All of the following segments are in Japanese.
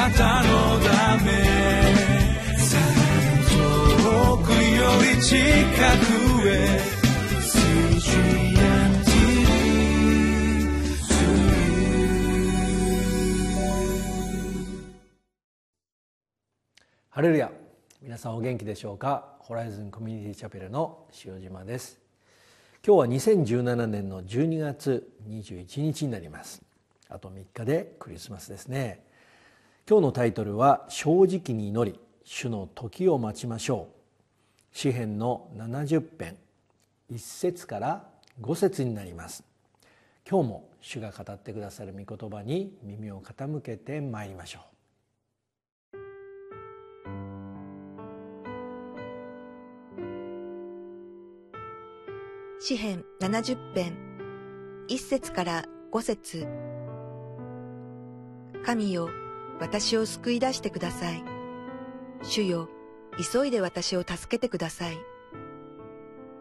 なたのため遠くより近くへハレルヤ皆さんお元気でしょうか？ホライズンコミュニティチャペルの塩島です。今日は2017年の12月21日になります。あと3日でクリスマスですね。今日のタイトルは正直に祈り主の時を待ちましょう。詩編の70編1節から5節になります。今日も主が語ってくださる御言葉に耳を傾けてまいりましょう。詩編70編、1節から5節。神よ、私を救い出してください。主よ、急いで私を助けてください。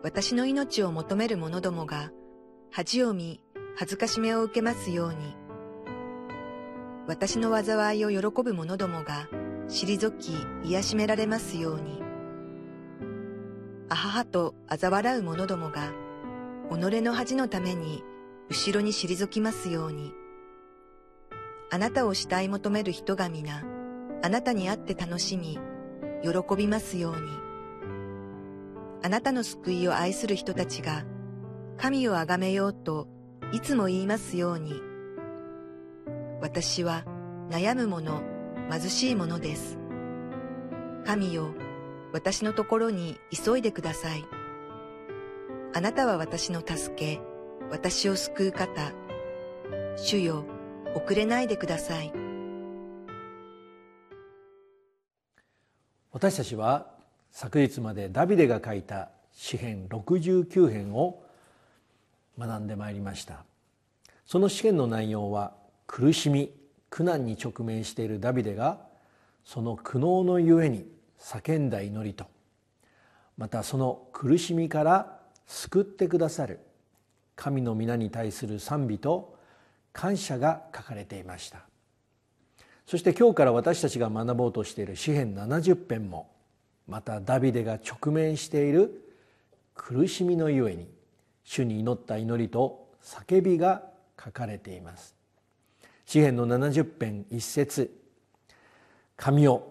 私の命を求める者どもが、恥を見、恥ずかしめを受けますように。私の災いを喜ぶ者どもが、退き、癒しめられますように。あははと嘲笑う者どもが、己の恥のために後ろに退きますように。あなたを慕い求める人が皆、あなたに会って楽しみ、喜びますように。あなたの救いを愛する人たちが、神をあがめようといつも言いますように。私は悩む者、貧しい者です。神よ、私のところに急いでください。あなたは私の助け、私を救う方。主よ、遅れないでください。私たちは昨日までダビデが書いた詩編69編を学んでまいりましたその詩篇の内容は苦しみ苦難に直面しているダビデがその苦悩のゆえに叫んだ祈りとまたその苦しみから救ってくださる神の皆に対する賛美と感謝が書かれていました。そして今日から私たちが学ぼうとしている詩編70編もまたダビデが直面している苦しみのゆえに主に祈った祈りと叫びが書かれています。詩編の70編一節神よ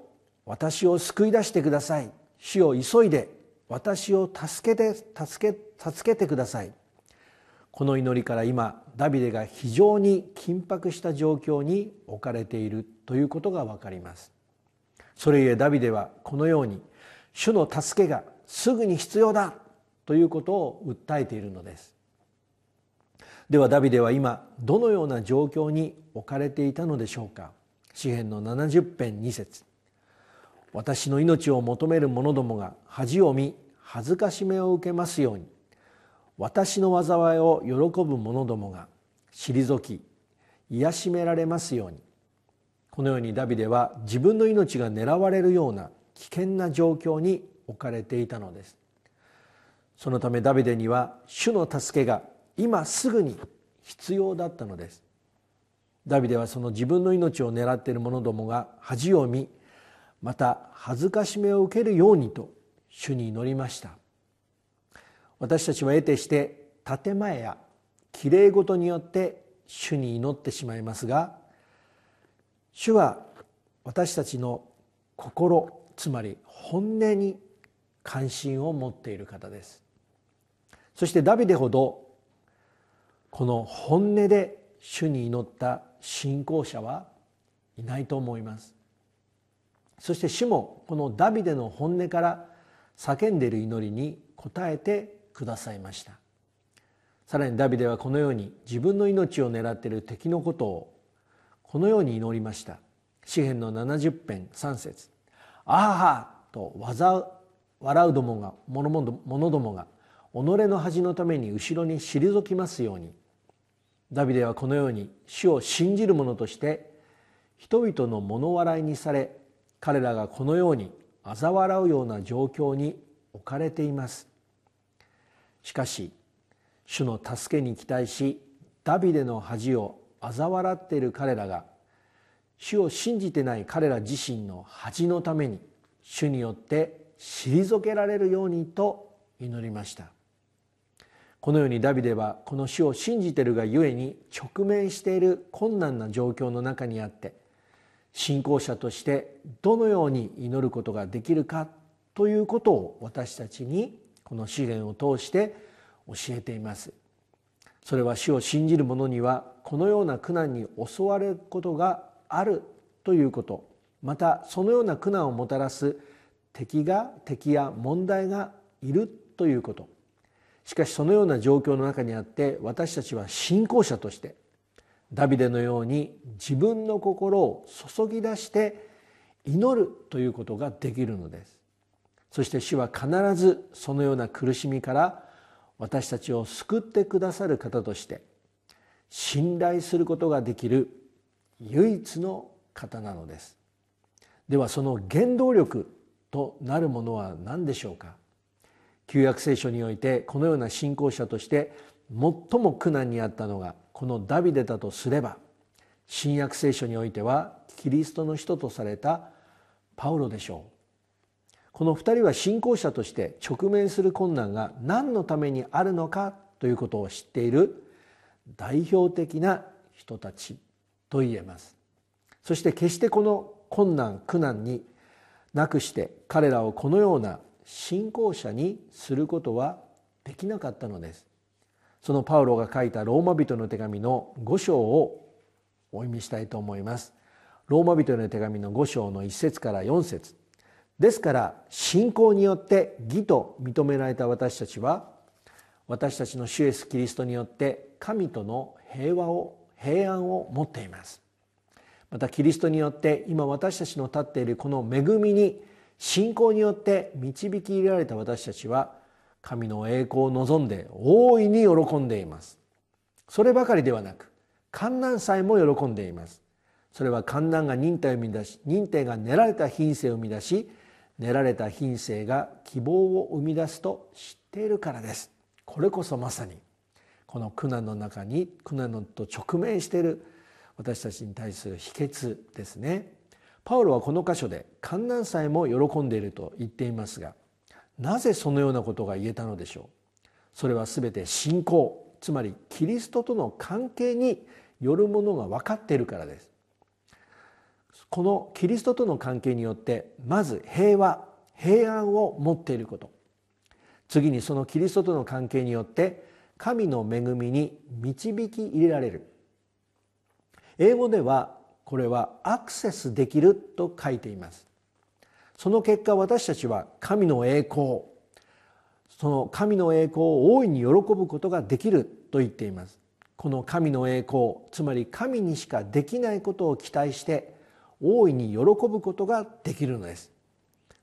私を救い出してください。主を急いで私を助けて助け助けてください。この祈りから今ダビデが非常に緊迫した状況に置かれているということが分かります。それゆえダビデはこのように主の助けがすぐに必要だということを訴えているのです。ではダビデは今どのような状況に置かれていたのでしょうか。詩篇の70編2節。私の命を求める者どもが恥を見恥ずかしめを受けますように。私の災いを喜ぶ者どもが退き癒しめられますように。このようにダビデは自分の命が狙われるような危険な状況に置かれていたのです。そのためダビデには主の助けが今すぐに必要だったのです。ダビデはその自分の命を狙っている者どもが恥を見また恥ずかしめを受けるようにと主に祈りました。私たちは得てして建前やきれい事によって主に祈ってしまいますが主は私たちの心つまり本音に関心を持っている方です。そしてダビデほどこの本音で主に祈った信仰者はいないと思います。そして主もこのダビデの本音から叫んでいる祈りに応えてくださいました。さらにダビデはこのように自分の命を狙っている敵のことをこのように祈りました。詩篇の70編3節。あははと笑うどもが者どもが己の恥のために後ろに退きますように。ダビデはこのように主を信じる者として人々の物笑いにされ彼らがこのように嘲笑うような状況に置かれています。しかし主の助けに期待しダビデの恥を嘲笑っている彼らが主を信じてない彼ら自身の恥のために主によって退けられるようにと祈りました。このようにダビデはこの主を信じてるがゆえに直面している困難な状況の中にあって信仰者としてどのように祈ることができるかということを私たちにこの試練を通して教えています。それは主を信じる者にはこのような苦難に襲われることがあるということ。またそのような苦難をもたらす敵が敵や問題がいるということ。しかしそのような状況の中にあって私たちは信仰者としてダビデのように自分の心を注ぎ出して祈るということができるのです。そして主は必ずそのような苦しみから私たちを救ってくださる方として信頼することができる唯一の方なのです。ではその原動力となるものは何でしょうか？旧約聖書においてこのような信仰者として最も苦難にあったのがこのダビデだとすれば新約聖書においてはキリストの人とされたパウロでしょう。この二人は信仰者として直面する困難が何のためにあるのかということを知っている代表的な人たちと言えます。そして決してこの困難苦難になくして彼らをこのような信仰者にすることはできなかったのです。そのパウロが書いたローマ人の手紙の5章をお読みしたいと思います。ローマ人の手紙の5章の1節から4節。ですから信仰によって義と認められた私たちは私たちの主イエスキリストによって神との平和を平安を持っています。またキリストによって今私たちの立っているこの恵みに信仰によって導き入れられた私たちは神の栄光を望んで大いに喜んでいます。そればかりではなく観難さえも喜んでいます。それは観難が忍耐を生み出し忍耐が練られた品性を生み出し練られた品性が希望を生み出すと知っているからです。これこそまさにこの苦難の中に苦難と直面している私たちに対する秘訣ですね。パウロはこの箇所で観難さえも喜んでいると言っていますがなぜそのようなことが言えたのでしょう？それは全て信仰つまりキリストとの関係によるものが分かっているからです。このキリストとの関係によってまず平和平安を持っていること。次にそのキリストとの関係によって神の恵みに導き入れられる。英語ではこれはアクセスできると書いています。その結果私たちは神の栄光その神の栄光を大いに喜ぶことができると言っています。この神の栄光つまり神にしかできないことを期待して大いに喜ぶことができるのです。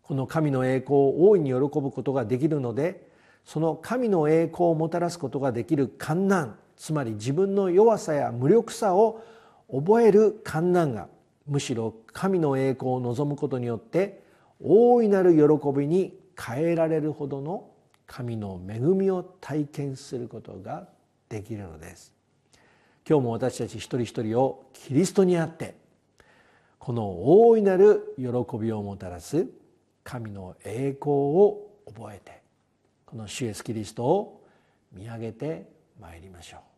この神の栄光を大いに喜ぶことができるのでその神の栄光をもたらすことができる観難つまり自分の弱さや無力さを覚える観難がむしろ神の栄光を望むことによって大いなる喜びに変えられるほどの神の恵みを体験することができるのです。今日も私たち一人一人をキリストにあってこの大いなる喜びをもたらす神の栄光を覚えてこの主イエスキリストを見上げてまいりましょう。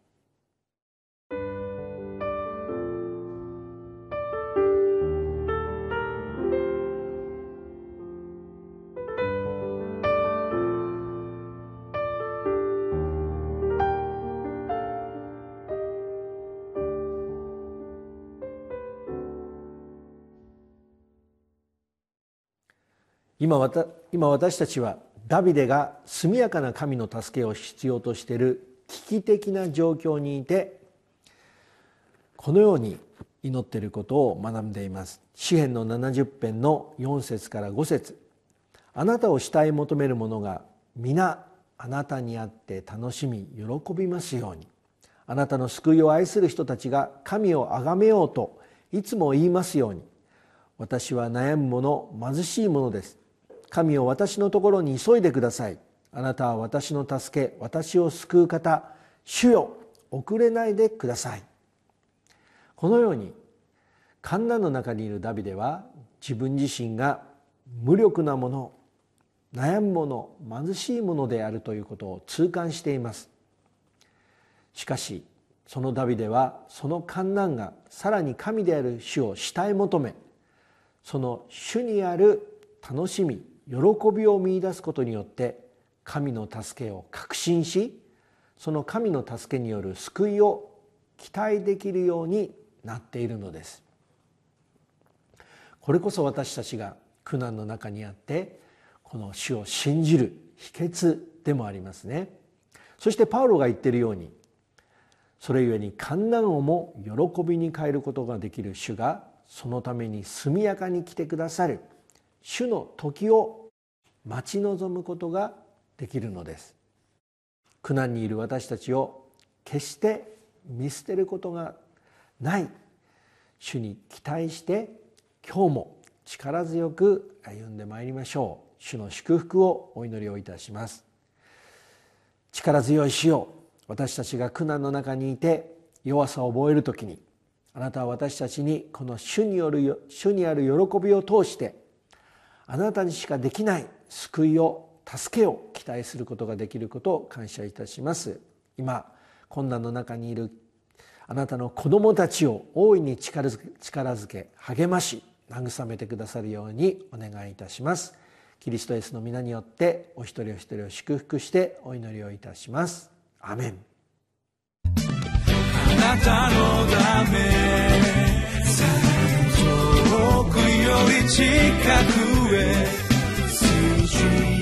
今わた今私たちはダビデが速やかな神の助けを必要としている危機的な状況にいてこのように祈っていることを学んでいます。詩篇の70編の4節から5節。あなたを慕い求める者が皆あなたにあって楽しみ喜びますように。あなたの救いを愛する人たちが神を崇めようといつも言いますように。私は悩む者貧しい者です。神を私のところに急いでください。あなたは私の助け私を救う方主よ遅れないでください。このように観難の中にいるダビデは自分自身が無力なもの悩むもの貧しいものであるということを痛感しています。しかしそのダビデはその観難がさらに神である主を慕い求めその主にある楽しみ喜びを見いだすことによって神の助けを確信しその神の助けによる救いを期待できるようになっているのです。これこそ私たちが苦難の中にあってこの主を信じる秘訣でもありますね。そしてパウロが言っているようにそれゆえに観難をも喜びに変えることができる主がそのために速やかに来てくださる。主の時を待ち望むことができるのです。苦難にいる私たちを決して見捨てることがない。主に期待して今日も力強く歩んでまいりましょう。主の祝福をお祈りをいたします。力強い死を私たちが苦難の中にいて弱さを覚える時にあなたは私たちにこの主による主にある喜びを通してあなたにしかできない救いを助けを期待することができることを感謝いたします。今困難の中にいるあなたの子供たちを大いに力づけ励まし慰めてくださるようにお願いいたします。キリストイエスの皆によってお一人お一人を祝福してお祈りをいたします。アメン。あなたのため遠くより近く月似水